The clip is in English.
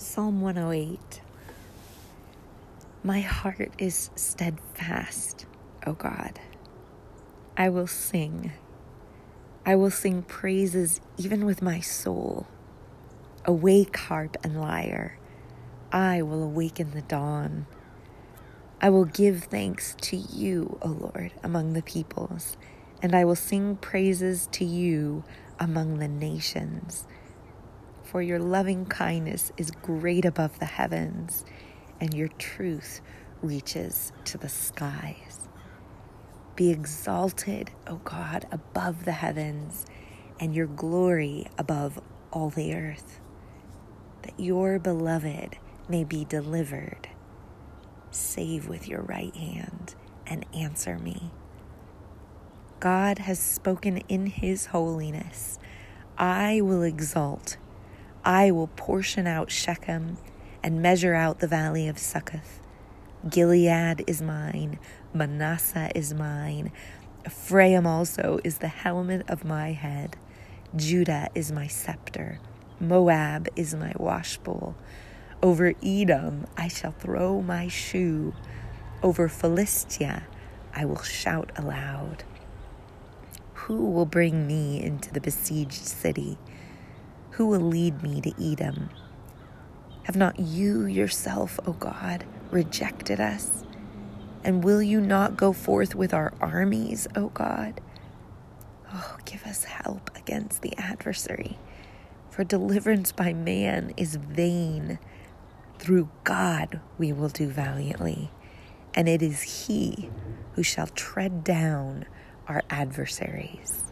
Psalm 108 My heart is steadfast, O God. I will sing. I will sing praises even with my soul. Awake, harp and lyre. I will awaken the dawn. I will give thanks to you, O Lord, among the peoples, and I will sing praises to you among the nations for your loving kindness is great above the heavens, and your truth reaches to the skies. Be exalted, O God, above the heavens, and your glory above all the earth, that your beloved may be delivered. Save with your right hand and answer me. God has spoken in his holiness. I will exalt I will portion out Shechem and measure out the valley of Succoth. Gilead is mine, Manasseh is mine, Ephraim also is the helmet of my head. Judah is my scepter, Moab is my washbowl. Over Edom I shall throw my shoe, over Philistia I will shout aloud. Who will bring me into the besieged city? Who will lead me to Edom? Have not you yourself, O God, rejected us? And will you not go forth with our armies, O God? Oh, give us help against the adversary, for deliverance by man is vain. Through God we will do valiantly, and it is He who shall tread down our adversaries.